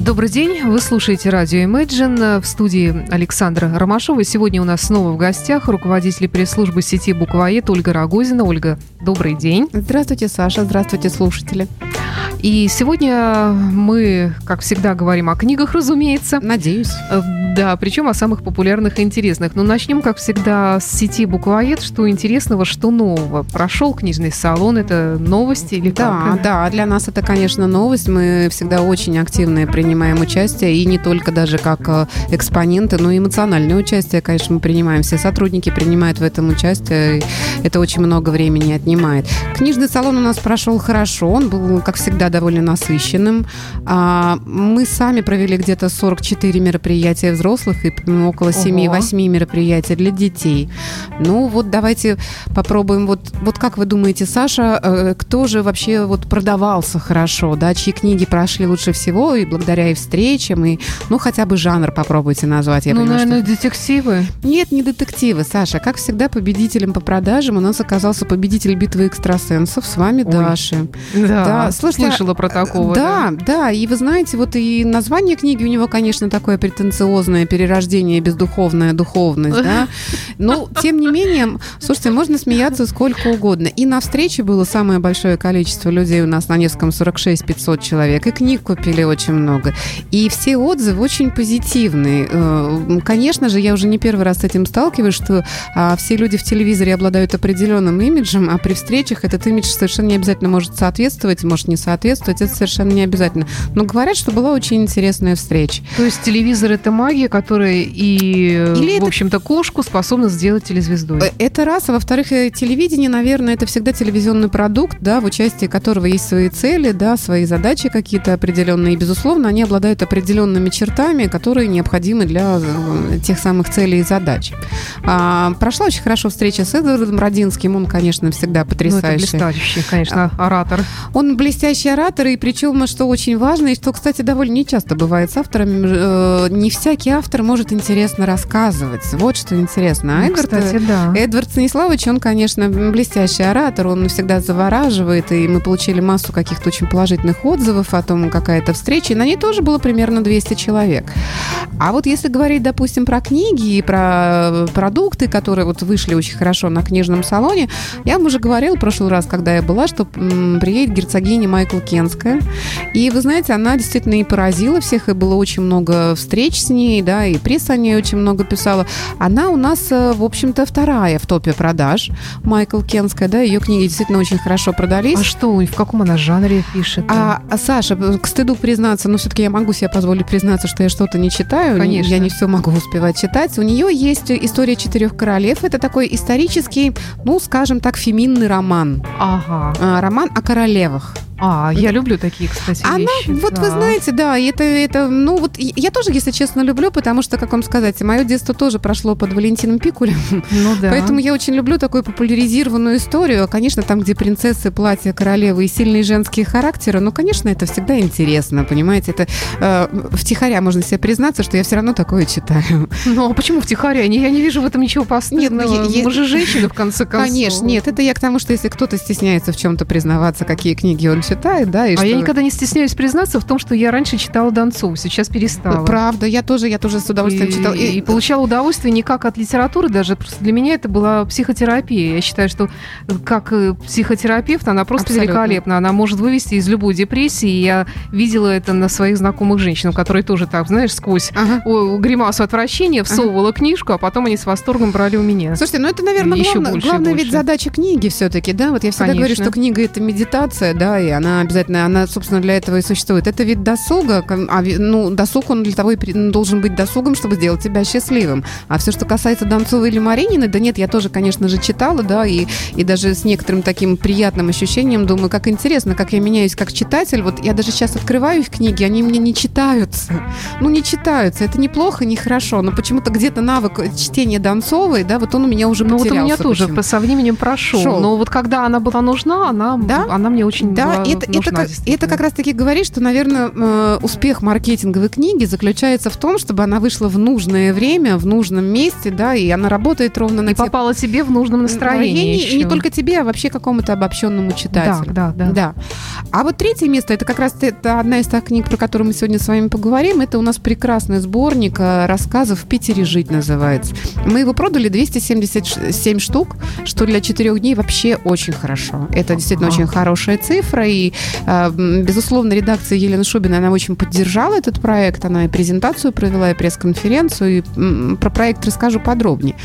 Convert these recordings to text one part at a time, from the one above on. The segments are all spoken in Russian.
Добрый день, вы слушаете радио Imagine в студии Александра Ромашова. Сегодня у нас снова в гостях руководитель пресс-службы сети Буквоед Ольга Рогозина. Ольга, добрый день. Здравствуйте, Саша, здравствуйте, слушатели. И сегодня мы, как всегда, говорим о книгах, разумеется. Надеюсь. Э, да, причем о самых популярных и интересных. Но начнем, как всегда, с сети Буквоед. Что интересного, что нового? Прошел книжный салон, это новости или да, как? Да, для нас это, конечно, новость. Мы всегда очень активно принимаем участие, и не только даже как э, экспоненты, но и эмоциональное участие, конечно, мы принимаем. Все сотрудники принимают в этом участие, это очень много времени отнимает. Книжный салон у нас прошел хорошо, он был, как всегда, довольно насыщенным. А, мы сами провели где-то 44 мероприятия взрослых и около 7-8 мероприятий для детей. Ну вот давайте попробуем. Вот, вот как вы думаете, Саша, э, кто же вообще вот продавался хорошо, да, чьи книги прошли лучше всего и благодаря и встречам, и ну хотя бы жанр попробуйте назвать. Я ну, понимаю, наверное, что... детективы. Нет, не детективы, Саша. Как всегда, победителем по продажам у нас оказался победитель битвы экстрасенсов. С вами Ой. Даша. Да, да. Слушайте, слышала про такого. Да, да, да. И вы знаете, вот и название книги у него, конечно, такое претенциозное перерождение, бездуховная духовность, да. Но, тем не менее, слушайте, можно смеяться сколько угодно. И на встрече было самое большое количество людей у нас на Невском 46 500 человек. И книг купили очень много. И все отзывы очень позитивные. Э, конечно же, я уже не первый раз с этим сталкиваюсь, что а, все люди в телевизоре обладают определенным имиджем, а при встречах этот имидж совершенно не обязательно может соответствовать, может не соответствовать, это совершенно не обязательно. Но говорят, что была очень интересная встреча. То есть телевизор это магия, которая и, Или в это... общем-то, кошку способна сделать телезвездой. Э, это раз, а во-вторых, э, телевидение, наверное, это всегда телевизионный продукт, да, в участии которого есть свои цели, да, свои задачи какие-то определенные. И, безусловно, они обладают определенными чертами, которые необходимы для э, тех самых целей и задач. А, прошла очень хорошо встреча с Эдвардом Родинским. Он, конечно, всегда потрясающий. Ну, это блестящий, конечно, оратор. Он блестящий оратор, и причем, что очень важно, и что, кстати, довольно нечасто бывает с авторами, э, не всякий автор может интересно рассказывать. Вот что интересно. А ну, Эдвард, кстати, да. Эдвард Станиславович, он, конечно, блестящий оратор, он всегда завораживает, и мы получили массу каких-то очень положительных отзывов о том, какая это встреча, и на ней тоже было примерно 200 человек. А вот если говорить, допустим, про книги и про продукты, которые вот вышли очень хорошо на книжном салоне, я вам уже говорила в прошлый раз, когда я была, что приедет герцогиня Майкл Кенская. И вы знаете, она действительно и поразила всех, и было очень много встреч с ней, да, и пресса о ней очень много писала. Она у нас, э, в общем-то, вторая в топе продаж, Майкл Кенская, да, ее книги действительно очень хорошо продались. А что, в каком она жанре пишет? А, а Саша, к стыду признаться, ну, все-таки я могу себе позволить признаться, что я что-то не читаю. Конечно. Я не все могу успевать читать. У нее есть история четырех королев. Это такой исторический, ну, скажем так, феминный роман. Ага. А, роман о королевах. А, я люблю такие, кстати, Она, вещи. вот да. вы знаете, да, это, это, ну вот я тоже, если честно, люблю, потому что, как вам сказать, мое детство тоже прошло под Валентином Пикулем. Ну да. Поэтому я очень люблю такую популяризированную историю. Конечно, там, где принцессы, платья, королевы и сильные женские характеры, ну, конечно, это всегда интересно, понимаете? Это э, втихаря можно себе признаться, что я все равно такое читаю. Ну, а почему втихаря? Я не вижу в этом ничего постыдного. Нет, ну, мы же женщины, в конце концов. Конечно, нет, это я к тому, что если кто-то стесняется в чем-то признаваться, какие книги он читает, да. И а что... я никогда не стесняюсь признаться в том, что я раньше читала Донцову, сейчас перестала. Правда, я тоже, я тоже с удовольствием и, читала. И, и получала удовольствие не как от литературы даже, просто для меня это была психотерапия. Я считаю, что как э, психотерапевт она просто Абсолютно. великолепна. Она может вывести из любой депрессии. И я видела это на своих знакомых женщинах, которые тоже так, знаешь, сквозь ага. гримасу отвращения всовывала ага. книжку, а потом они с восторгом брали у меня. Слушайте, ну это, наверное, главное, больше, главная ведь задача книги все-таки, да? Вот я всегда Конечно. говорю, что книга это медитация, да, и она обязательно обязательно, она, собственно, для этого и существует. Это вид досуга, а, ну, досуг, он для того и должен быть досугом, чтобы сделать тебя счастливым. А все, что касается Донцовой или Маринины, да нет, я тоже, конечно же, читала, да, и, и даже с некоторым таким приятным ощущением думаю, как интересно, как я меняюсь как читатель. Вот я даже сейчас открываю их книги, они мне не читаются. Ну, не читаются. Это неплохо, не хорошо, но почему-то где-то навык чтения Донцовой, да, вот он у меня уже Ну, вот у меня тоже со временем прошел. Шел. Но вот когда она была нужна, она, да? она мне очень да, была это, нужна. Это как, это как раз-таки говорит, что, наверное, э, успех маркетинговой книги заключается в том, чтобы она вышла в нужное время, в нужном месте, да, и она работает ровно на И те... попала тебе в нужном настроении. И не только тебе, а вообще какому-то обобщенному читателю. Да, да, да. да. А вот третье место, это как раз это одна из тех книг, про которую мы сегодня с вами поговорим. Это у нас прекрасный сборник э, рассказов «В Питере жить» называется. Мы его продали 277 штук, что для четырех дней вообще очень хорошо. Это действительно очень хорошая цифра, и, э, безусловно, редакция Елены Шубина, она очень поддержала этот проект, она и презентацию провела, и пресс-конференцию, и про проект расскажу подробнее.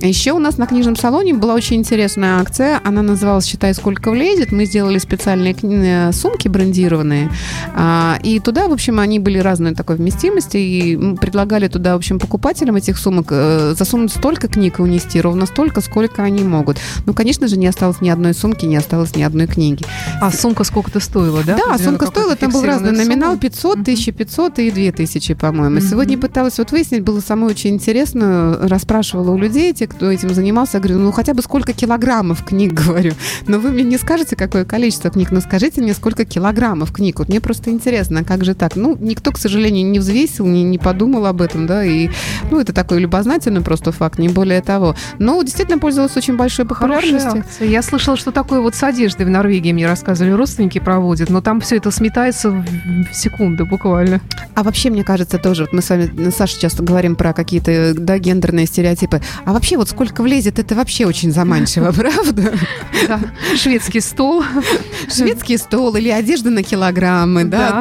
Еще у нас на книжном салоне была очень интересная акция, она называлась «Считай, сколько влезет». Мы сделали специальные э, сумки брендированные, а, и туда, в общем, они были разной такой вместимости, и предлагали туда, в общем, покупателям этих сумок э, засунуть столько книг и унести, ровно столько, сколько они могут. Ну, конечно же, не осталось ни одной сумки, не осталось ни одной книги. А сумка сколько-то стоила, да? Да, сумка стоила, там был разный номинал, 500, 1500 и 2000, по-моему. Сегодня пыталась вот выяснить, было самое очень интересно, расспрашивала у людей, те, кто этим занимался, я говорю, ну, хотя бы сколько килограммов книг, говорю. Но вы мне не скажете, какое количество книг, но скажите мне, сколько килограммов книг. Вот мне просто интересно, как же так? Ну, никто, к сожалению, не взвесил, не, не подумал об этом, да, и, ну, это такой любознательный просто факт, не более того. Но действительно пользовалась очень большой популярностью. Я слышала, что такое вот с одеждой в Норвегии, мне рассказывали, родственники проводят, но там все это сметается в секунду буквально. А вообще, мне кажется, тоже, вот мы с вами, Саша, часто говорим про какие-то, да, гендерные стереотипы. А вообще, вот сколько влезет, это вообще очень заманчиво, правда? Да. Шведский стол. Шведский стол или одежда на килограммы, да,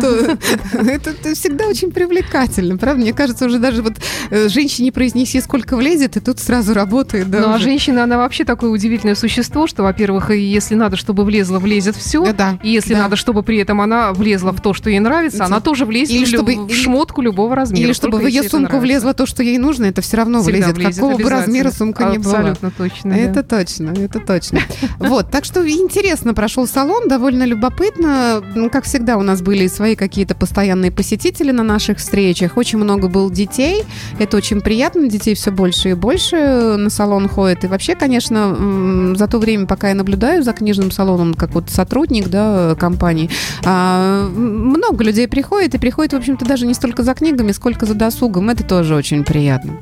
это всегда очень привлекательно, правда? Мне кажется, уже даже вот э, женщине произнеси, сколько влезет, и тут сразу работает. Ну, а женщина, она вообще такое удивительное существо, что, во-первых, если надо, чтобы влезло, влезет все. Да. И если да. надо, чтобы при этом она влезла в то, что ей нравится, она тоже влезет или в, чтобы, в шмотку любого размера. Или чтобы в ее сумку влезло то, что ей нужно, это все равно Всегда влезет. влезет. Какого бы размера сумка не была. Абсолютно точно. Это да. точно, это точно. Вот, так что интересно прошел салон, довольно любопытно. Ну, как всегда, у нас были свои какие-то постоянные посетители на наших встречах. Очень много было детей. Это очень приятно. Детей все больше и больше на салон ходит. И вообще, конечно, за то время, пока я наблюдаю за книжным салоном, как вот сотрудник да, компании, а, много людей приходит, и приходит, в общем-то, даже не столько за книгами, сколько за досугом. Это тоже очень приятно.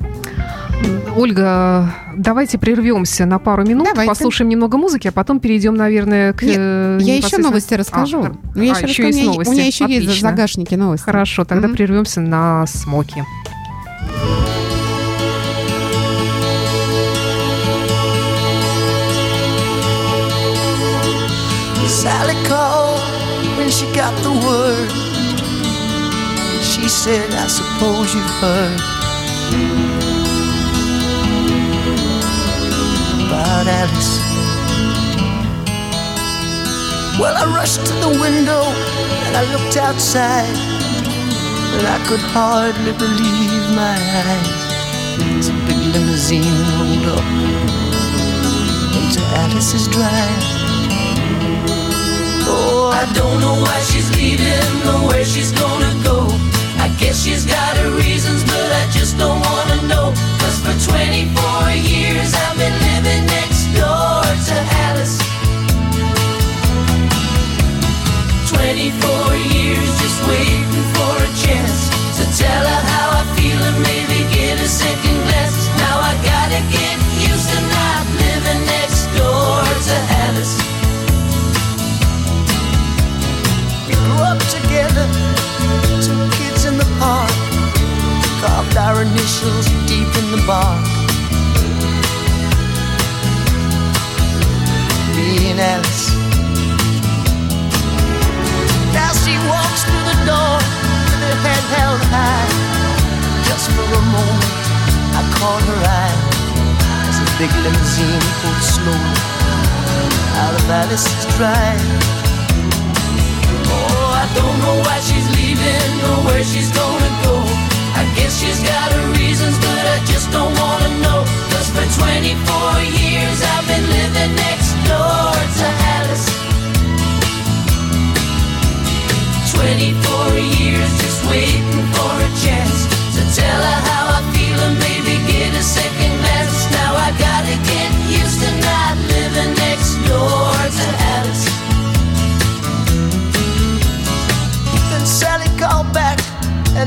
Ольга, давайте прервемся на пару минут, давайте. послушаем немного музыки, а потом перейдем, наверное, к... Нет, э, я еще новости расскажу. А, я а, еще, еще есть новости. У меня еще Отлично. есть в загашнике новости. Хорошо, тогда mm-hmm. прервемся на смоки. Sally called when she got the word. She said, I suppose you've heard about Alice. Well, I rushed to the window and I looked outside, and I could hardly believe my eyes. It's a big limousine rolled up into Alice's drive. I don't know why she's leaving or where she's gonna go. I guess she's got her reasons, but I just don't wanna know. Cause for 24 years I've been living next door to Alice. 24 years just waiting for a chance to tell her how I feel and maybe get a second glance. Now I gotta get limousine pulled slowly out of Alice's drive. Oh, I don't know why she's leaving or where she's gonna go. I guess she's got her reasons, but I just don't wanna know. Cause for 24 years I've been living next door to Alice. 24 years just waiting for a chance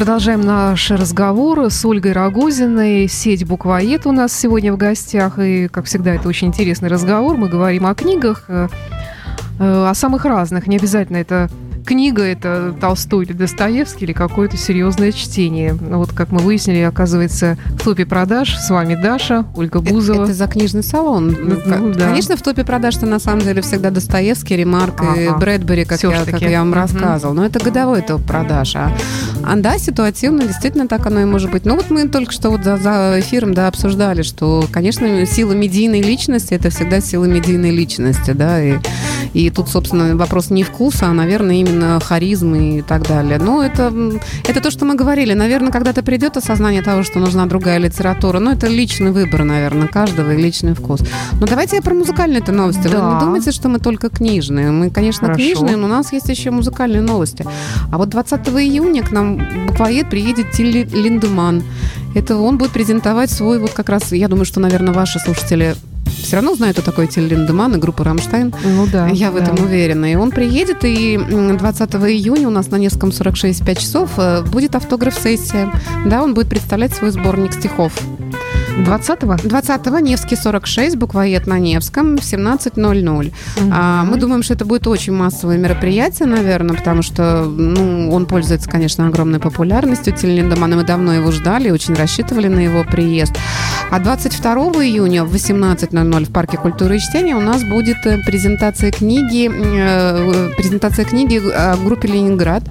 Продолжаем наш разговор с Ольгой Рогозиной. Сеть «Буквоед» у нас сегодня в гостях. И, как всегда, это очень интересный разговор. Мы говорим о книгах, э, э, о самых разных. Не обязательно это книга это Толстой или Достоевский, или какое-то серьезное чтение. Ну, вот, как мы выяснили, оказывается, в топе продаж с вами Даша, Ольга Бузова. Это, это за книжный салон. Ну, ну, да. Конечно, в топе продаж-то на самом деле всегда Достоевский, Ремарк ага. и Брэдбери, как я, как я вам рассказывал. Но это годовой топ продаж. А, а да, ситуативно, действительно так оно и может быть. Ну вот мы только что вот за, за эфиром да, обсуждали, что, конечно, сила медийной личности – это всегда сила медийной личности, да, и, и тут, собственно, вопрос не вкуса, а, наверное, именно харизмы и так далее. Но это, это то, что мы говорили. Наверное, когда-то придет осознание того, что нужна другая литература. Но это личный выбор, наверное, каждого и личный вкус. Но давайте я про музыкальные-то новости. Да. Вы не думайте, что мы только книжные. Мы, конечно, Хорошо. книжные, но у нас есть еще музыкальные новости. А вот 20 июня к нам буквоед приедет Тилли Линдеман. Это он будет презентовать свой, вот как раз, я думаю, что, наверное, ваши слушатели все равно знает, кто такой Тиль Линдеман и группа «Рамштайн». Ну да. Я в этом да. уверена. И он приедет, и 20 июня у нас на Невском 46-5 часов э, будет автограф-сессия. Да, он будет представлять свой сборник стихов. 20-го? 20-го, Невский 46, буквоед на Невском, в 17.00. Угу. А, мы думаем, что это будет очень массовое мероприятие, наверное, потому что ну, он пользуется, конечно, огромной популярностью. Тиль Линдеман, мы давно его ждали, очень рассчитывали на его приезд. А 22 июня в 18.00 в Парке культуры и чтения у нас будет э, презентация книги, э, презентация книги о группе «Ленинград».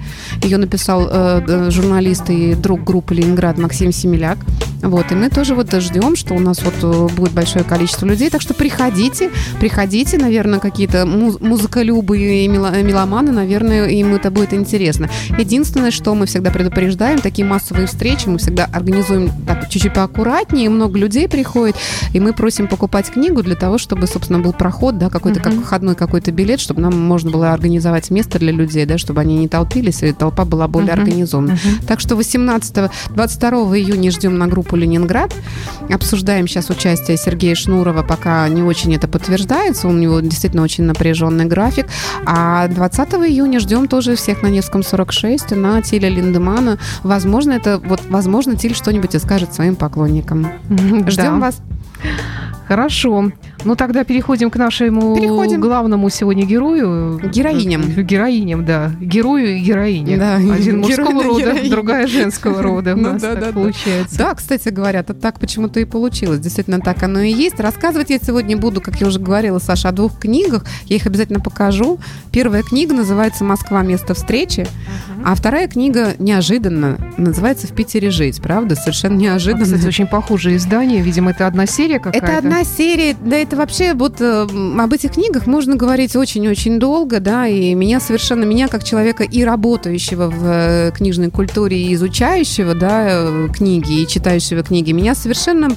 Ее написал э, журналист и друг группы «Ленинград» Максим Семеляк. Вот, и мы тоже вот ждем, что у нас вот э, будет большое количество людей. Так что приходите, приходите, наверное, какие-то музыколюбы и меломаны, наверное, им это будет интересно. Единственное, что мы всегда предупреждаем, такие массовые встречи мы всегда организуем так чуть-чуть поаккуратнее, много людей приходит, и мы просим покупать книгу для того, чтобы, собственно, был проход, да, какой-то как входной какой-то билет, чтобы нам можно было организовать место для людей, да, чтобы они не толпились, и толпа была более uh-huh. организована. Так что 18 22 июня ждем на группу Ленинград. Обсуждаем сейчас участие Сергея Шнурова, пока не очень это подтверждается. У него действительно очень напряженный график. А 20 июня ждем тоже всех на Невском 46 на Тиля Линдемана. Возможно, это вот, возможно, Тиль что-нибудь и скажет своим поклонникам. Ждем вас. Хорошо. Ну, тогда переходим к нашему переходим. главному сегодня герою. Героиням. Героиням, да. Герою и героине. Да. Один мужского рода, героиня. другая женского рода. Ну, да, да, получается. Да, кстати говоря, это так почему-то и получилось. Действительно, так оно и есть. Рассказывать я сегодня буду, как я уже говорила, Саша, о двух книгах. Я их обязательно покажу. Первая книга называется «Москва. Место встречи», uh-huh. а вторая книга неожиданно называется «В Питере жить». Правда? Совершенно неожиданно. А, кстати, очень похожее издание. Видимо, это одна серия какая-то. Это одна серия. Да, это вообще вот э, об этих книгах можно говорить очень-очень долго, да, и меня совершенно, меня как человека и работающего в э, книжной культуре, и изучающего, да, э, книги, и читающего книги, меня совершенно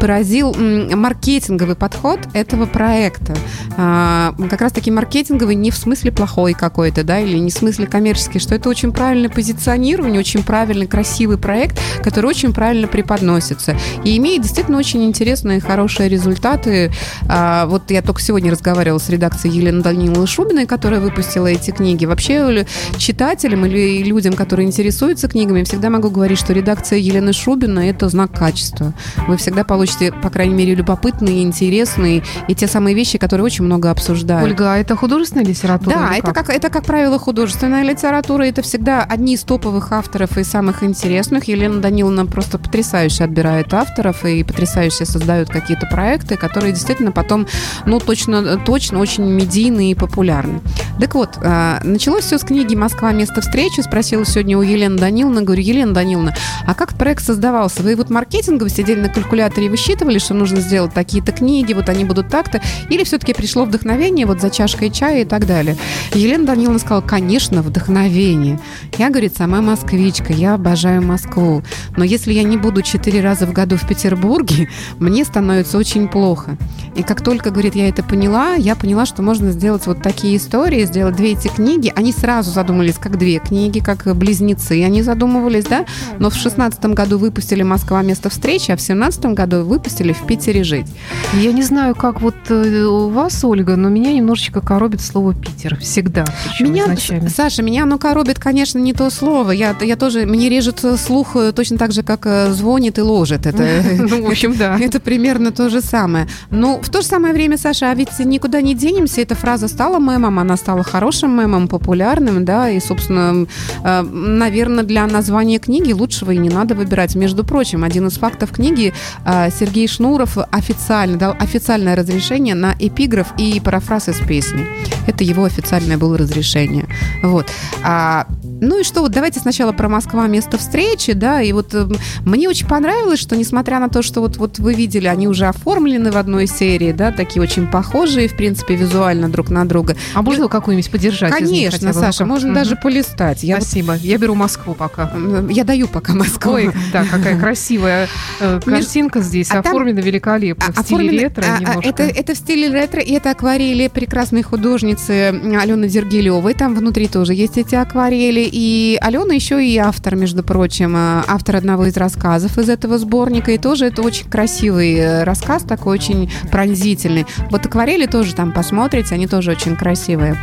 поразил маркетинговый подход этого проекта. А, как раз-таки маркетинговый не в смысле плохой какой-то, да, или не в смысле коммерческий, что это очень правильное позиционирование, очень правильный, красивый проект, который очень правильно преподносится и имеет действительно очень интересные и хорошие результаты авторы. А, вот я только сегодня разговаривала с редакцией Елены Даниловны Шубиной, которая выпустила эти книги. Вообще читателям или людям, которые интересуются книгами, всегда могу говорить, что редакция Елены Шубиной – это знак качества. Вы всегда получите, по крайней мере, любопытные, интересные и те самые вещи, которые очень много обсуждают. Ольга, а это художественная литература? Да, это как? как, это, как правило, художественная литература. Это всегда одни из топовых авторов и самых интересных. Елена Даниловна просто потрясающе отбирает авторов и потрясающе создают какие-то проекты, которые действительно потом, ну, точно, точно очень медийные и популярны. Так вот, а, началось все с книги «Москва. Место встречи». Спросила сегодня у Елены Даниловны. Говорю, Елена Даниловна, а как проект создавался? Вы вот маркетингово сидели на калькуляторе и высчитывали, что нужно сделать такие-то книги, вот они будут так-то? Или все-таки пришло вдохновение вот за чашкой чая и так далее? Елена Даниловна сказала, конечно, вдохновение. Я, говорит, сама москвичка, я обожаю Москву. Но если я не буду четыре раза в году в Петербурге, мне становится очень плохо. И как только, говорит, я это поняла, я поняла, что можно сделать вот такие истории, сделать две эти книги. Они сразу задумались как две книги, как близнецы. Они задумывались, да? Но в шестнадцатом году выпустили «Москва. Место встречи», а в семнадцатом году выпустили «В Питере жить». Я не знаю, как вот э, у вас, Ольга, но меня немножечко коробит слово «Питер». Всегда. Меня, изначально. Саша, меня оно коробит, конечно, не то слово. Я, я тоже, мне режет слух э, точно так же, как э, звонит и ложит. Это, ну, в общем, да. Это примерно то же самое. Но в то же самое время, Саша, а ведь никуда не денемся. Эта фраза стала мемом, она стала хорошим мемом, популярным, да, и, собственно, э, наверное, для названия книги лучшего и не надо выбирать. Между прочим, один из фактов книги Сергей Шнуров официально дал официальное разрешение на эпиграф и парафраз из песни. Это его официальное было разрешение. Вот. А, ну и что, вот давайте сначала про Москва место встречи, да, и вот э, мне очень понравилось, что несмотря на то, что вот, вот вы видели, они уже оформлены в одной серии, да, такие очень похожие, в принципе, визуально друг на друга. А можно какую-нибудь подержать? Конечно, Саша, можно угу. даже полистать. Я Спасибо. Вот, я беру Москву пока. Я даю пока Москву. Ой, да, какая красивая э, картинка здесь, а оформлена там, великолепно, в стиле ретро а, немножко. Это, это в стиле ретро, и это акварели прекрасной художницы Алены Дергилевой. Там внутри тоже есть эти акварели. И Алена еще и автор, между прочим, э, автор одного из рассказов из этого сборника. И тоже это очень красивый э, рассказ, такой очень пронзительный. Вот акварели тоже там посмотрите, они тоже очень красивые.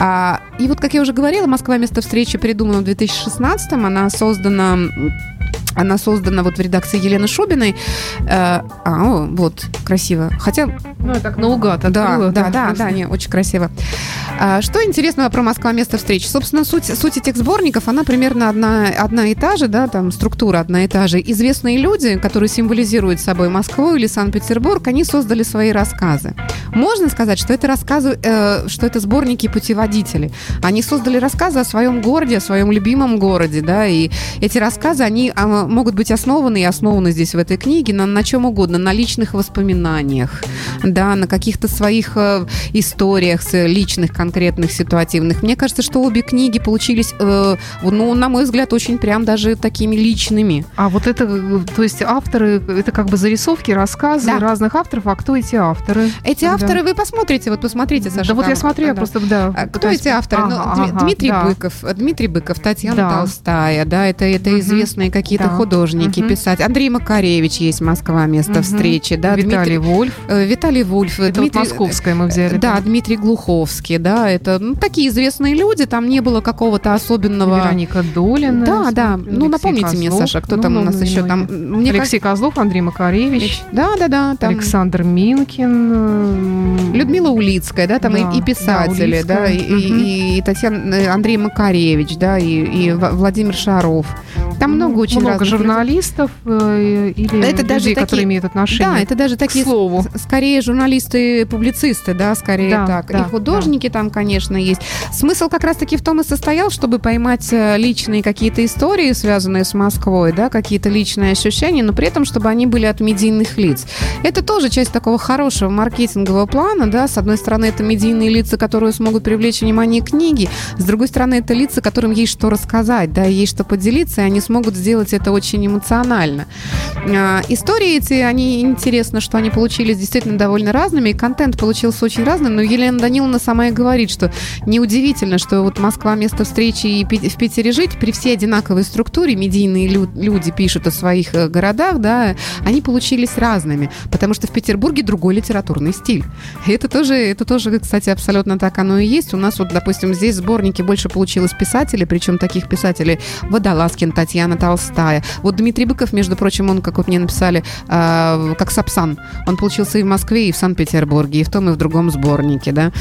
А, и вот, как я уже говорила, Москва место встречи придумана в 2016-м. Она создана она создана вот в редакции Елены Шубиной. Э, а, вот, красиво. Хотя... Ну, я так наугад открыла. Да, да, да, да, не, очень красиво. А, что интересного про Москва место встречи? Собственно, суть, суть этих сборников, она примерно одна, одна и та же, да, там структура одна и та же. Известные люди, которые символизируют собой Москву или Санкт-Петербург, они создали свои рассказы. Можно сказать, что это рассказы, э, что это сборники путеводители. Они создали рассказы о своем городе, о своем любимом городе, да, и эти рассказы, они а, могут быть основаны и основаны здесь в этой книге на, на чем угодно, на личных воспоминаниях, да, на каких-то своих э, историях, личных конкретных, ситуативных. Мне кажется, что обе книги получились, э, ну, на мой взгляд, очень прям даже такими личными. А вот это, то есть авторы, это как бы зарисовки, рассказы да. разных авторов, а кто эти авторы? Эти да. авторы вы посмотрите, вот посмотрите, Саша. Да вот я смотрю, да. просто, да. А кто эти авторы? Ага, ну, ага, Дмитрий да. Быков, Дмитрий Быков, Татьяна да. Толстая, да, это, это угу. известные какие-то да. Художники, угу. писать. Андрей Макаревич есть Москва, место угу. встречи, да. Виталий Дмитрий, Вольф. Э, Виталий Вольф. Это Дмитрий, вот московское мы взяли. Да, да, Дмитрий Глуховский, да, это ну, такие известные люди, там не было какого-то особенного... Вероника Долина. Да, да. Ну, напомните Козлов. мне, Саша, кто ну, там ну, у нас ну, еще ну, там... Мне Алексей как... Козлов, Андрей Макаревич. Да, да, да. Там... Александр Минкин. Людмила Улицкая, да, там да, и, и писатели, да, да и, угу. и, и Татьяна, э, Андрей Макаревич, да, и, и Владимир Шаров. Там ну, много очень много журналистов э, или это людей, даже такие, которые имеют отношение Да, это даже такие, к слову. скорее журналисты-публицисты, да, скорее да, так. Да, и художники да. там, конечно, есть. Смысл как раз-таки в том и состоял, чтобы поймать э, личные какие-то истории, связанные с Москвой, да, какие-то личные ощущения, но при этом, чтобы они были от медийных лиц. Это тоже часть такого хорошего маркетингового плана, да, с одной стороны, это медийные лица, которые смогут привлечь внимание книги, с другой стороны, это лица, которым есть что рассказать, да, есть что поделиться, и они смогут сделать это очень эмоционально. А, истории эти, они интересно, что они получились действительно довольно разными, и контент получился очень разным, но Елена Даниловна сама и говорит, что неудивительно, что вот Москва место встречи и в Питере жить при всей одинаковой структуре, медийные люди пишут о своих э, городах, да, они получились разными, потому что в Петербурге другой литературный стиль. И это тоже, это тоже, кстати, абсолютно так оно и есть. У нас вот, допустим, здесь сборники больше получилось писателей, причем таких писателей Водолазкин, Татьяна Толстая. Вот Дмитрий Быков, между прочим, он, как вот мне написали, э, как Сапсан. Он получился и в Москве, и в Санкт-Петербурге, и в том, и в другом сборнике, да.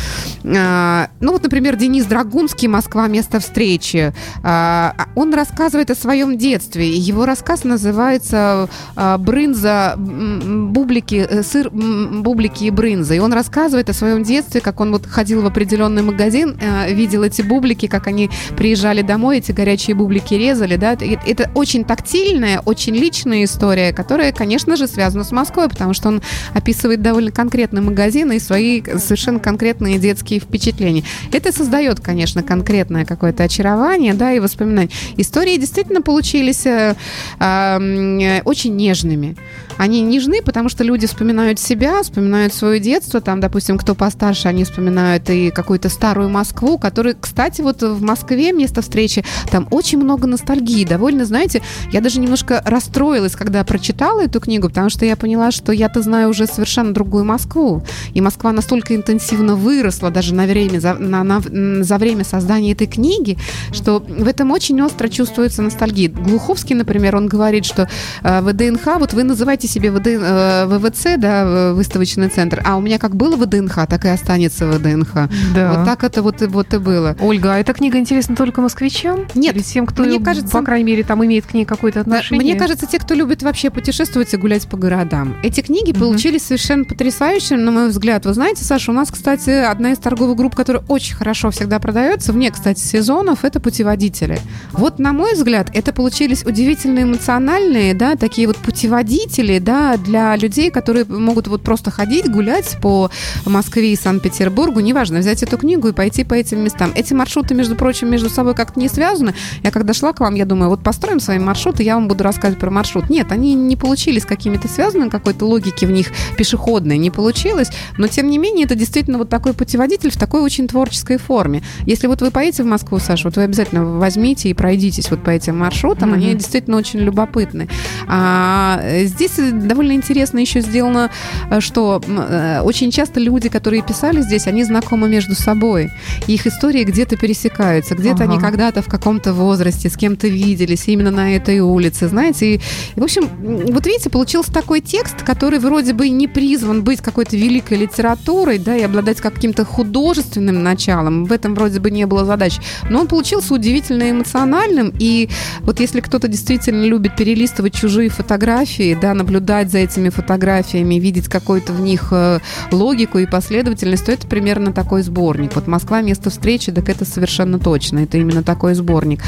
Э, ну вот, например, Денис Драгунский «Москва. Место встречи». Э, он рассказывает о своем детстве. Его рассказ называется «Брынза, бублики, э, сыр, бублики и брынза». И он рассказывает о своем детстве, как он вот ходил в определенный магазин, э, видел эти бублики, как они приезжали домой, эти горячие бублики резали, да. Это очень тактильная, очень личная история, которая, конечно же, связана с Москвой, потому что он описывает довольно конкретный магазин и свои совершенно конкретные детские впечатления. Это создает, конечно, конкретное какое-то очарование, да, и воспоминания. Истории действительно получились э, э, очень нежными они нежны, потому что люди вспоминают себя, вспоминают свое детство, там, допустим, кто постарше, они вспоминают и какую-то старую Москву, которая, кстати, вот в Москве место встречи, там очень много ностальгии, довольно, знаете, я даже немножко расстроилась, когда прочитала эту книгу, потому что я поняла, что я-то знаю уже совершенно другую Москву, и Москва настолько интенсивно выросла даже на время, за, на, на, за время создания этой книги, что в этом очень остро чувствуется ностальгия. Глуховский, например, он говорит, что э, ВДНХ, вот вы называете себе ВД, э, ВВЦ, да, выставочный центр, а у меня как было ВДНХ, так и останется ВДНХ. Да. Вот так это вот, вот и было. Ольга, а эта книга интересна только москвичам? Нет. Или тем, кто, мне кажется, по крайней мере, там имеет к ней какое-то отношение? Мне кажется, те, кто любит вообще путешествовать и гулять по городам. Эти книги угу. получились совершенно потрясающими, на мой взгляд. Вы знаете, Саша, у нас, кстати, одна из торговых групп, которая очень хорошо всегда продается, вне, кстати, сезонов, это путеводители. Вот, на мой взгляд, это получились удивительно эмоциональные, да, такие вот путеводители, да, для людей, которые могут вот просто ходить, гулять по Москве и Санкт-Петербургу, неважно, взять эту книгу и пойти по этим местам. Эти маршруты, между прочим, между собой как-то не связаны. Я когда шла к вам, я думаю, вот построим свои маршруты, я вам буду рассказывать про маршрут. Нет, они не получились какими-то связанными, какой-то логики в них пешеходной не получилось, но тем не менее это действительно вот такой путеводитель в такой очень творческой форме. Если вот вы поедете в Москву, Саша, вот вы обязательно возьмите и пройдитесь вот по этим маршрутам, mm-hmm. они действительно очень любопытны. А здесь довольно интересно еще сделано, э, что э, очень часто люди, которые писали здесь, они знакомы между собой. их истории где-то пересекаются, где-то ага. они когда-то в каком-то возрасте с кем-то виделись именно на этой улице, знаете. И, в общем, вот видите, получился такой текст, который вроде бы не призван быть какой-то великой литературой, да, и обладать каким-то художественным началом. В этом вроде бы не было задач. Но он получился удивительно эмоциональным. И вот если кто-то действительно любит перелистывать чужие фотографии, да, наблюдать за этими фотографиями, видеть какую-то в них э, логику и последовательность, то это примерно такой сборник. Вот Москва место встречи, так это совершенно точно. Это именно такой сборник.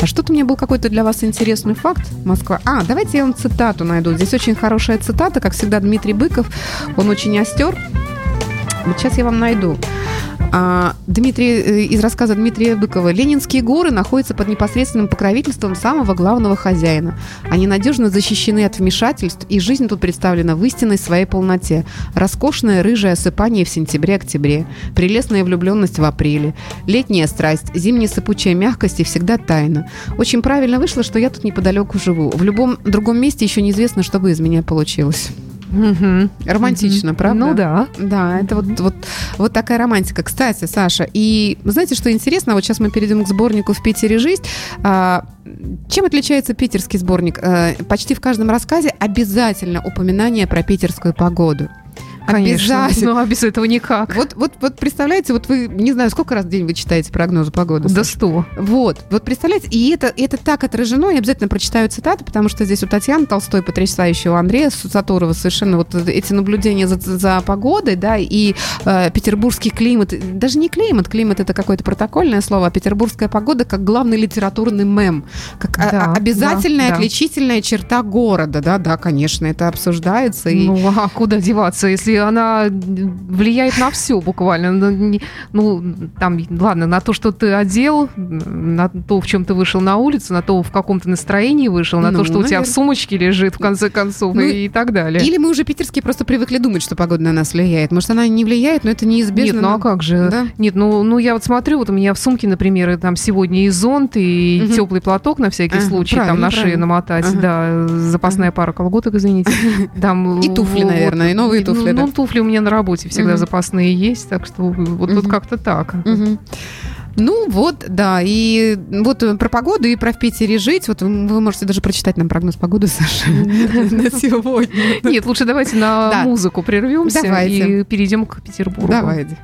А что-то меня был какой-то для вас интересный факт. Москва. А, давайте я вам цитату найду. Здесь очень хорошая цитата, как всегда, Дмитрий Быков. Он очень остер. Сейчас я вам найду. А, Дмитрий, э, из рассказа Дмитрия Быкова. Ленинские горы находятся под непосредственным покровительством самого главного хозяина. Они надежно защищены от вмешательств, и жизнь тут представлена в истинной своей полноте. Роскошное рыжее осыпание в сентябре-октябре, прелестная влюбленность в апреле, летняя страсть, зимняя сыпучая мягкость и всегда тайна. Очень правильно вышло, что я тут неподалеку живу. В любом другом месте еще неизвестно, что бы из меня получилось. Угу. Романтично, угу. правда? Ну да. Да, это вот, вот, вот такая романтика. Кстати, Саша, и знаете, что интересно? Вот сейчас мы перейдем к сборнику «В Питере жизнь». А, чем отличается питерский сборник? А, почти в каждом рассказе обязательно упоминание про питерскую погоду. Конечно. Ну, а без этого никак. Вот, вот, вот представляете, вот вы, не знаю, сколько раз в день вы читаете прогнозы погоды? До сто. Вот, вот представляете, и это, это так отражено, я обязательно прочитаю цитаты, потому что здесь у Татьяны Толстой потрясающая, у Андрея Сатурова совершенно вот эти наблюдения за, за погодой, да, и э, петербургский климат, даже не климат, климат это какое-то протокольное слово, а петербургская погода как главный литературный мем, как да, а, обязательная да, отличительная да. черта города, да, да, конечно, это обсуждается. И... Ну, а куда деваться, если она влияет на все буквально. Ну, ну, там, ладно, на то, что ты одел, на то, в чем ты вышел на улицу, на то, в каком ты настроении вышел, на ну, то, что наверное. у тебя в сумочке лежит, в конце концов, ну, и, и так далее. Или мы уже питерские просто привыкли думать, что погода на нас влияет. Может, она не влияет, но это неизбежно. Нет, ну а как же? Да? Нет, ну, ну я вот смотрю, вот у меня в сумке, например, там сегодня и зонт, и угу. теплый платок на всякий ага, случай, там на шею намотать, ага. да, запасная ага. пара колготок, извините. Там, и туфли, наверное, и новые туфли. Ну, да? Ну, туфли у меня на работе всегда угу. запасные есть, так что вот угу. тут как-то так. Угу. Ну вот, да, и вот про погоду и про в Питере жить. Вот вы можете даже прочитать нам прогноз погоды, Саша, на сегодня. Нет, лучше давайте на музыку прервемся и перейдем к Петербургу. Давайте.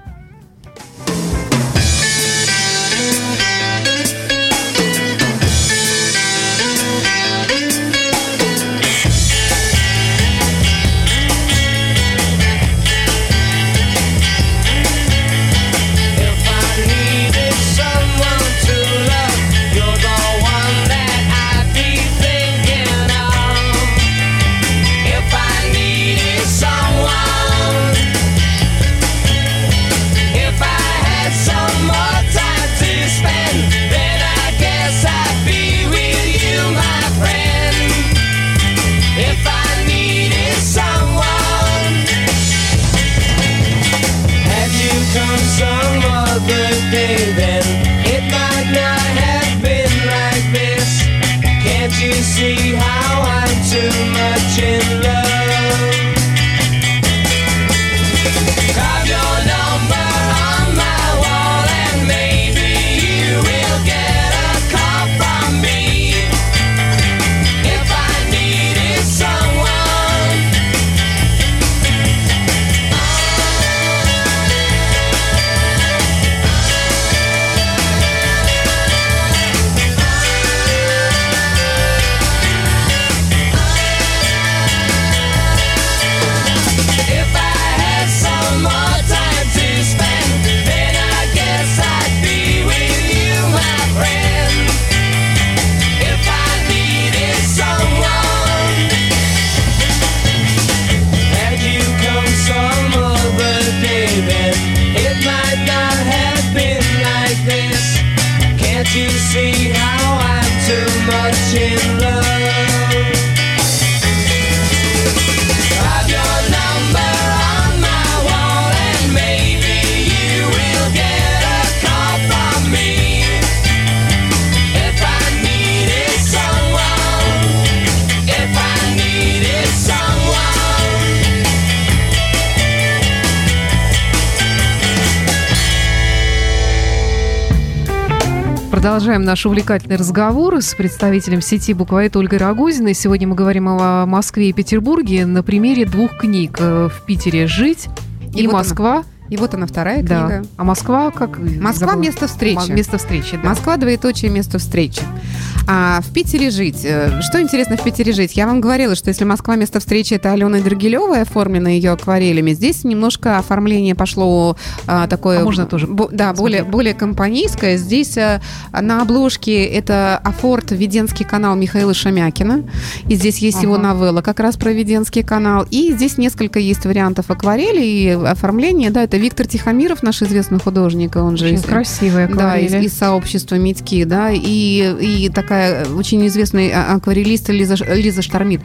Продолжаем наш увлекательный разговор с представителем сети буквоед Ольгой Рогозиной. Сегодня мы говорим о Москве и Петербурге на примере двух книг. Э, в Питере «Жить» и, и вот «Москва». Она. И вот она вторая да. книга. А Москва как? Москва место встречи. Место встречи, да. Москва двоеточие место встречи. А в Питере жить. Э, что интересно в Питере жить? Я вам говорила, что если Москва место встречи это Алена Дергилева, оформлена ее акварелями, здесь немножко оформление пошло а, такое. А можно тоже. Бо, да, более, более компанейское. Здесь а, на обложке это Афорт Веденский канал Михаила Шамякина. И здесь есть ага. его новелла как раз про Веденский канал. И здесь несколько есть вариантов акварели и оформления. Да, это Виктор Тихомиров, наш известный художник, он же очень красивый да, из, из сообщества Митьки, да, и, и такая очень известная акварелист Лиза, Лиза Штормит.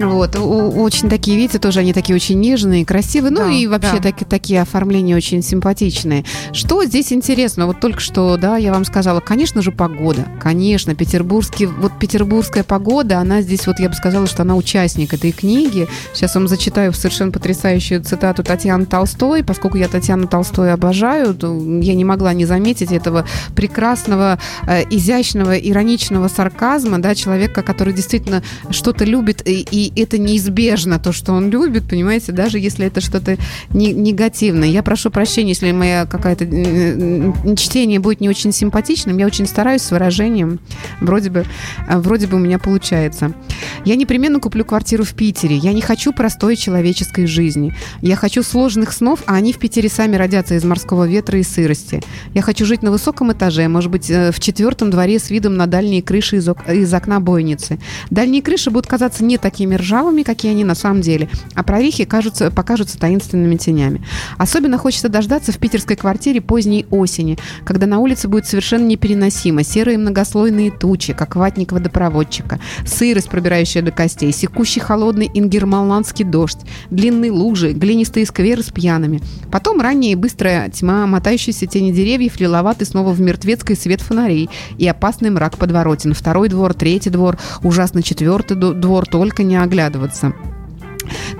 Вот, очень такие, видите, тоже они такие очень нежные, красивые, ну да, и вообще да. так, такие оформления очень симпатичные. Что здесь интересно? Вот только что, да, я вам сказала, конечно же, погода, конечно, петербургский, вот петербургская погода, она здесь, вот я бы сказала, что она участник этой книги. Сейчас вам зачитаю совершенно потрясающую цитату Татьяны Толстой, поскольку я Татьяну Толстой обожаю, я не могла не заметить этого прекрасного, э, изящного, ироничного сарказма, да, человека, который действительно что-то любит и, и это неизбежно, то, что он любит, понимаете, даже если это что-то не, негативное. Я прошу прощения, если моя какая-то чтение будет не очень симпатичным, я очень стараюсь с выражением, вроде бы, а, вроде бы у меня получается. Я непременно куплю квартиру в Питере. Я не хочу простой человеческой жизни. Я хочу сложных снов, а они в Питере сами родятся из морского ветра и сырости. Я хочу жить на высоком этаже, может быть, э, в четвертом дворе с видом на дальние крыши из, из окна бойницы. Дальние крыши будут казаться не такими ржавыми, какие они на самом деле, а прорехи кажутся, покажутся таинственными тенями. Особенно хочется дождаться в питерской квартире поздней осени, когда на улице будет совершенно непереносимо, серые многослойные тучи, как ватник водопроводчика, сырость, пробирающая до костей, секущий холодный ингермаландский дождь, длинные лужи, глинистые скверы с пьяными. Потом ранняя и быстрая тьма, мотающиеся тени деревьев, лиловатый снова в мертвецкой свет фонарей и опасный мрак подворотен. Второй двор, третий двор, ужасно четвертый двор, только не оглядываться.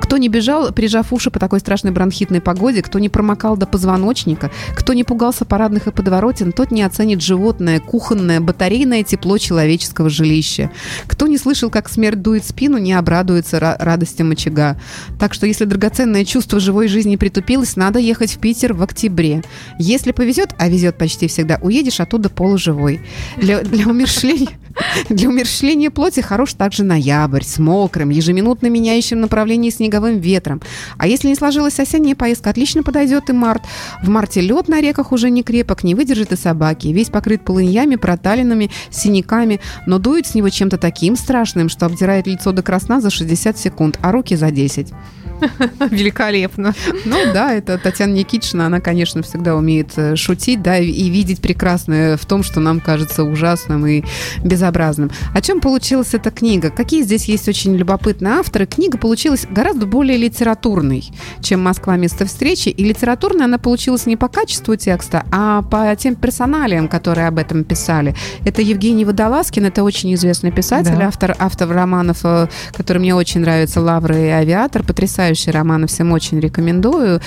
Кто не бежал, прижав уши по такой страшной бронхитной погоде, кто не промокал до позвоночника, кто не пугался парадных и подворотен, тот не оценит животное, кухонное, батарейное тепло человеческого жилища. Кто не слышал, как смерть дует спину, не обрадуется радостям очага. Так что, если драгоценное чувство живой жизни притупилось, надо ехать в Питер в октябре. Если повезет, а везет почти всегда, уедешь оттуда полуживой. Для, для умершления... Для умерщвления плоти хорош также ноябрь с мокрым, ежеминутно меняющим направление снеговым ветром. А если не сложилась осенняя поездка, отлично подойдет и март. В марте лед на реках уже не крепок, не выдержит и собаки. Весь покрыт полыньями, проталинами, синяками, но дует с него чем-то таким страшным, что обдирает лицо до красна за 60 секунд, а руки за 10. Великолепно. Ну да, это Татьяна Никитична, она, конечно, всегда умеет э, шутить, да, и видеть прекрасное в том, что нам кажется ужасным и безобразным. О чем получилась эта книга? Какие здесь есть очень любопытные авторы? Книга получилась гораздо более литературной, чем «Москва. Место встречи», и литературная она получилась не по качеству текста, а по тем персоналиям, которые об этом писали. Это Евгений Водолазкин, это очень известный писатель, да. автор, автор романов, э, который мне очень нравится, «Лавры и авиатор», потрясающий потрясающие романы, всем очень рекомендую.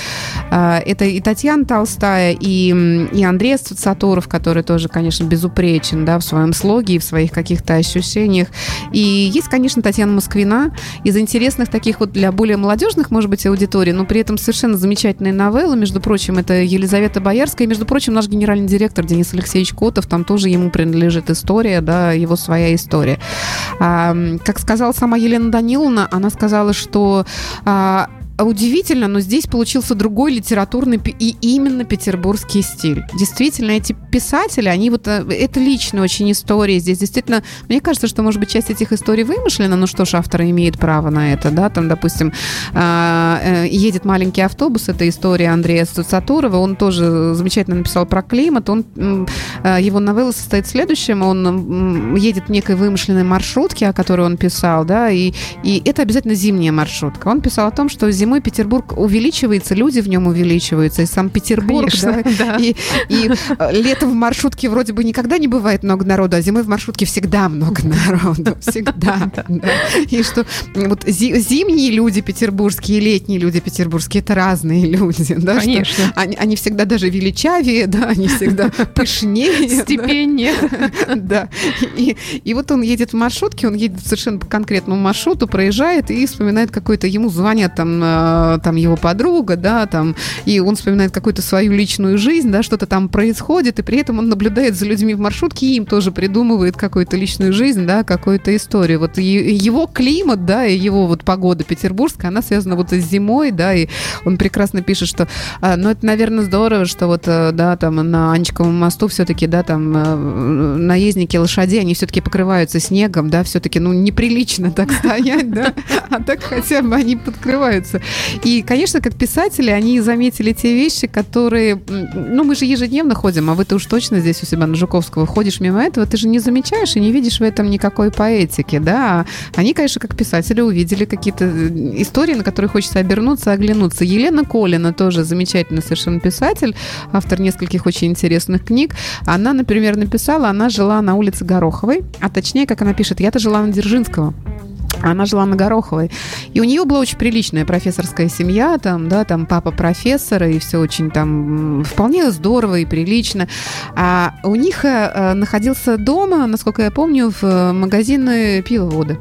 А, это и Татьяна Толстая, и, и Андрей Сатуров, который тоже, конечно, безупречен да, в своем слоге и в своих каких-то ощущениях. И есть, конечно, Татьяна Москвина из интересных таких вот для более молодежных, может быть, аудиторий, но при этом совершенно замечательные новеллы. Между прочим, это Елизавета Боярская, и, между прочим, наш генеральный директор Денис Алексеевич Котов, там тоже ему принадлежит история, да, его своя история. А, как сказала сама Елена Даниловна, она сказала, что а, あ удивительно, но здесь получился другой литературный и именно петербургский стиль. Действительно, эти писатели, они вот... Э, это личные очень истории. Здесь действительно... Мне кажется, что, может быть, часть этих историй вымышлена, но что ж, автор имеет право на это, да? Там, допустим, а, э, едет маленький автобус, это история Андрея Сатурова, он тоже замечательно написал про климат, он... Э, его новелла состоит в следующем, он едет в некой вымышленной маршрутке, о которой он писал, да, и, и это обязательно зимняя маршрутка. Он писал о том, что зимой Петербург увеличивается, люди в нем увеличиваются, и сам Петербург, Конечно, да, да. И, и э, летом в маршрутке вроде бы никогда не бывает много народу, а зимой в маршрутке всегда много народу, всегда. И что вот зимние люди петербургские летние люди петербургские это разные люди, да, Конечно. Они, всегда даже величавее, да, они всегда пышнее, степеннее, да. И, вот он едет в маршрутке, он едет совершенно по конкретному маршруту, проезжает и вспоминает какой-то, ему звонят там Э, там его подруга, да, там, и он вспоминает какую-то свою личную жизнь, да, что-то там происходит, и при этом он наблюдает за людьми в маршрутке, и им тоже придумывает какую-то личную жизнь, да, какую-то историю. Вот его климат, да, и его вот погода петербургская, она связана вот с зимой, да, и он прекрасно пишет, что, а, ну, это, наверное, здорово, что вот, э, да, там на Анчиковом мосту все-таки, да, там э, наездники лошади, они все-таки покрываются снегом, да, все-таки, ну, неприлично так стоять, да, а так хотя бы они подкрываются. И, конечно, как писатели, они заметили те вещи, которые... Ну, мы же ежедневно ходим, а вы-то уж точно здесь у себя на Жуковского ходишь мимо этого, ты же не замечаешь и не видишь в этом никакой поэтики, да. Они, конечно, как писатели увидели какие-то э, истории, на которые хочется обернуться, оглянуться. Елена Колина тоже замечательный совершенно писатель, автор нескольких очень интересных книг. Она, например, написала, она жила на улице Гороховой, а точнее, как она пишет, я-то жила на Дзержинского. Она жила на Гороховой. И у нее была очень приличная профессорская семья, там, да, там папа профессора, и все очень там вполне здорово и прилично. А у них э, находился дома, насколько я помню, в э, магазины пива-воды.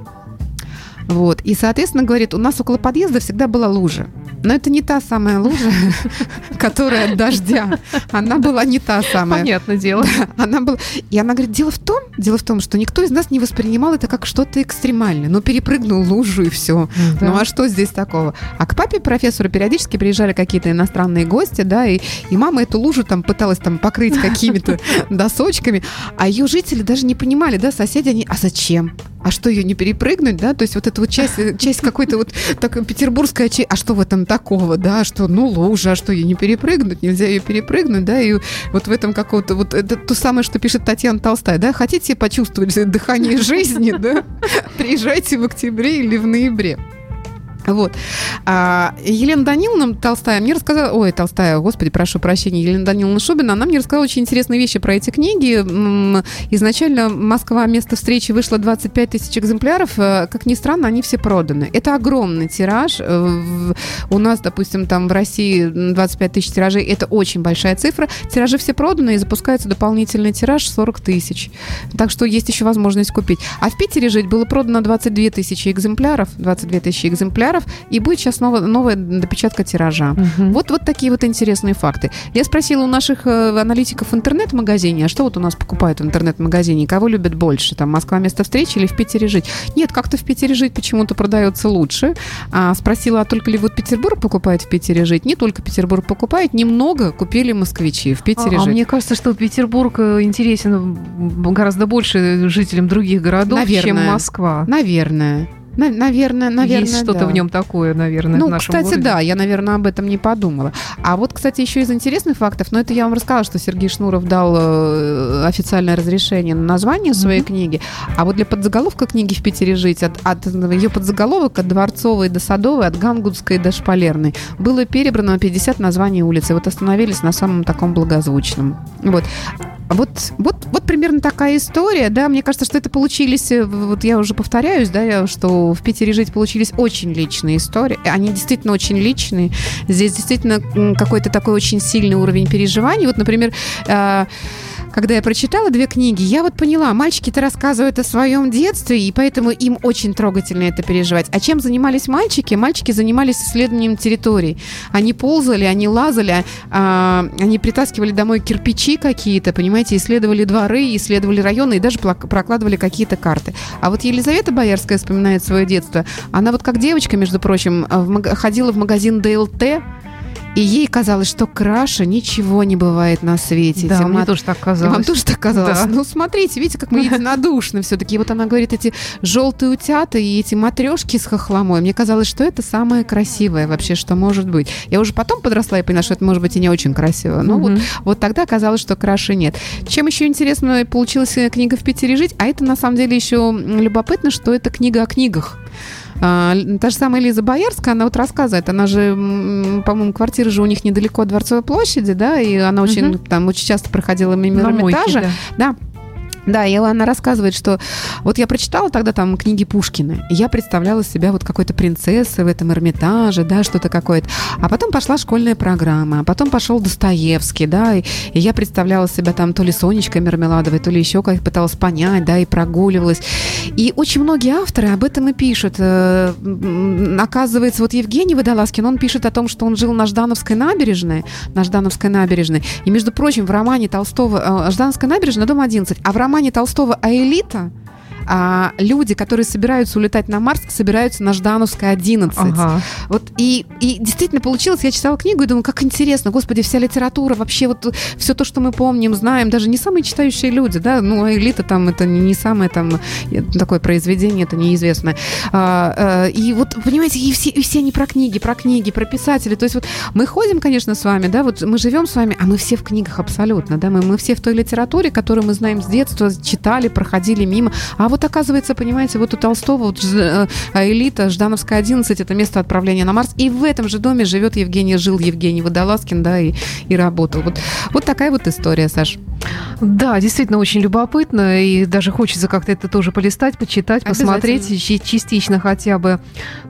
Вот. И, соответственно, говорит, у нас около подъезда всегда была лужа. Но это не та самая лужа, которая от дождя. Она была не та самая. Понятное дело. Она была... И она говорит, дело в том, дело в том, что никто из нас не воспринимал это как что-то экстремальное. Ну, перепрыгнул лужу и все. Да. Ну, а что здесь такого? А к папе профессору периодически приезжали какие-то иностранные гости, да, и, и мама эту лужу там пыталась там покрыть какими-то досочками, а ее жители даже не понимали, да, соседи, они, а зачем? а что ее не перепрыгнуть, да, то есть вот эта вот часть, часть какой-то вот так петербургская часть, а что в этом такого, да, что, ну, лужа, а что ее не перепрыгнуть, нельзя ее перепрыгнуть, да, и вот в этом какого-то, вот это то самое, что пишет Татьяна Толстая, да, хотите почувствовать дыхание жизни, да, приезжайте в октябре или в ноябре. Вот. А Елена Даниловна Толстая мне рассказала... Ой, Толстая, господи, прошу прощения. Елена Даниловна Шубина, она мне рассказала очень интересные вещи про эти книги. Изначально «Москва. Место встречи» вышло 25 тысяч экземпляров. Э, как ни странно, они все проданы. Это огромный тираж. Э, у нас, допустим, там в России 25 тысяч тиражей. Это очень большая цифра. Тиражи все проданы, и запускается дополнительный тираж 40 тысяч. Так что есть еще возможность купить. А в Питере жить было продано 22 тысячи экземпляров. 22 тысячи экземпляров экземпляров, и будет сейчас новая, новая допечатка тиража. Угу. Вот, вот такие вот интересные факты. Я спросила у наших э, аналитиков в интернет-магазине, а что вот у нас покупают в интернет-магазине, кого любят больше, там, Москва место встречи или в Питере жить? Нет, как-то в Питере жить почему-то продается лучше. А, спросила, а только ли вот Петербург покупает в Питере жить? Не только Петербург покупает, немного купили москвичи в Питере а, жить. А мне кажется, что Петербург э, интересен гораздо больше жителям других городов, Наверное. чем Москва. Наверное. Наверное, наверное, Есть что-то да. в нем такое, наверное, ну, в нашем кстати, городе. да, я, наверное, об этом не подумала. А вот, кстати, еще из интересных фактов, но это я вам рассказала, что Сергей Шнуров дал э, официальное разрешение на название своей mm-hmm. книги, а вот для подзаголовка книги «В Питере жить» от, от ее подзаголовок от Дворцовой до Садовой, от Гангутской до Шпалерной было перебрано 50 названий улицы. Вот остановились на самом таком благозвучном. Вот. Вот, вот, вот примерно такая история, да, мне кажется, что это получились, э, вот я уже повторяюсь, да, что в Питере жить получились очень личные истории, они действительно очень личные, здесь действительно какой-то такой очень сильный уровень переживаний, вот, например, э, когда я прочитала две книги, я вот поняла, мальчики-то рассказывают о своем детстве, и поэтому им очень трогательно это переживать. А чем занимались мальчики? Мальчики занимались исследованием территорий. Они ползали, они лазали, а, они притаскивали домой кирпичи какие-то, понимаете, исследовали дворы, исследовали районы и даже прокладывали какие-то карты. А вот Елизавета Боярская вспоминает свое детство. Она вот как девочка, между прочим, ходила в магазин ДЛТ, и ей казалось, что краше ничего не бывает на свете. Да, мне тоже так казалось. Вам тоже так казалось? Да. Ну, смотрите, видите, как мы единодушны все-таки. Вот она говорит, эти желтые утята и эти матрешки с хохломой. Мне казалось, что это самое красивое вообще, что может быть. Я уже потом подросла и поняла, что это может быть и не очень красиво. Но угу. вот, вот тогда казалось, что краше нет. Чем еще интересно получилась книга «В Питере жить», а это на самом деле еще любопытно, что это книга о книгах. А, та же самая Лиза Боярская, она вот рассказывает, она же, по-моему, квартира же у них недалеко от Дворцовой площади, да, и она очень, угу. там, очень часто проходила мимо Эрмитажа. Да. да. Да, и она рассказывает, что вот я прочитала тогда там книги Пушкина, и я представляла себя вот какой-то принцессой в этом Эрмитаже, да, что-то какое-то. А потом пошла школьная программа, а потом пошел Достоевский, да, и, и я представляла себя там то ли Сонечкой Мермеладовой, то ли еще как пыталась понять, да, и прогуливалась. И очень многие авторы об этом и пишут. Э, оказывается, вот Евгений Водолазкин, он пишет о том, что он жил на Ждановской набережной, на Ждановской набережной. И, между прочим, в романе Толстого э, «Ждановская набережная», дом 11, а в романе романе Толстого «Аэлита» а, люди, которые собираются улетать на Марс, собираются на Ждановской 11. Ага. Вот и, и действительно получилось, я читала книгу и думаю, как интересно, господи, вся литература, вообще вот все то, что мы помним, знаем, даже не самые читающие люди, да, ну, а элита там, это не, не самое там такое произведение, это неизвестное. А, а, и вот, понимаете, и все, и все они про книги, про книги, про писателей, то есть вот мы ходим, конечно, с вами, да, вот мы живем с вами, а мы все в книгах абсолютно, да, мы, мы все в той литературе, которую мы знаем с детства, читали, проходили мимо, а вот оказывается, понимаете, вот у Толстого вот, э, элита, Ждановская 11, это место отправления на Марс. И в этом же доме живет Евгений, жил Евгений Водолазкин, да, и, и работал. Вот, вот такая вот история, Саш. Да, действительно очень любопытно, и даже хочется как-то это тоже полистать, почитать, посмотреть частично хотя бы.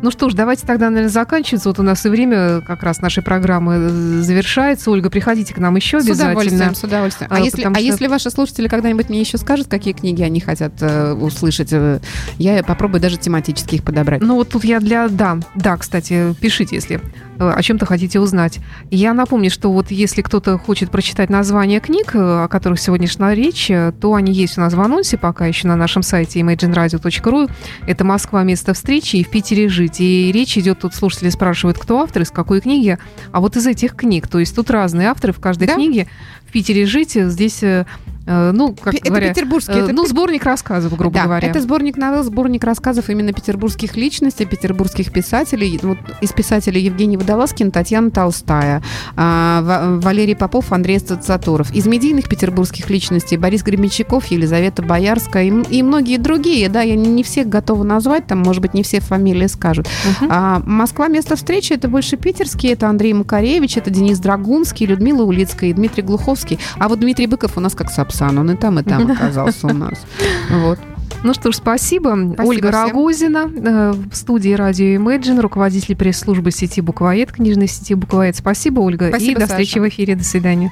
Ну что ж, давайте тогда, наверное, заканчиваться. Вот у нас и время как раз нашей программы э, завершается. Ольга, приходите к нам еще с обязательно. С удовольствием, с удовольствием. А, а, если, а что... если ваши слушатели когда-нибудь мне еще скажут, какие книги они хотят э, услышать, э, я попробую даже тематически их подобрать. Ну вот тут я для... Да, да, кстати, пишите, если о чем-то хотите узнать. Я напомню, что вот если кто-то хочет прочитать название книг, о которых сегодня шла речь, то они есть у нас в анонсе пока еще на нашем сайте imagineradio.ru. Это Москва, место встречи, и в Питере жить. И речь идет, тут слушатели спрашивают, кто автор, из какой книги, а вот из этих книг. То есть тут разные авторы в каждой да? книге. В Питере жить здесь Э, ну, как это говоря, петербургский, э, это ну, сборник рассказов, грубо да, говоря. Это сборник новелл, сборник рассказов именно петербургских личностей, петербургских писателей. Вот из писателей Евгений Водолазкин, Татьяна Толстая, а, Валерий Попов, Андрей Цацаторов. Из медийных петербургских личностей Борис Гременщиков, Елизавета Боярская и, и многие другие. Да, я не всех готова назвать, там, может быть, не все фамилии скажут. Uh-huh. А, Москва место встречи это больше питерские, это Андрей Макаревич, это Денис Драгунский, Людмила Улицкая и Дмитрий Глуховский. А вот Дмитрий Быков у нас как сап Сапсан, он и там, и там оказался у нас. Вот. Ну что ж, спасибо. спасибо Ольга всем. Рогозина э, в студии радио Imagine, руководитель пресс-службы сети Буквоед, книжной сети Буквоед. Спасибо, Ольга. Спасибо, и до Саша. встречи в эфире. До свидания.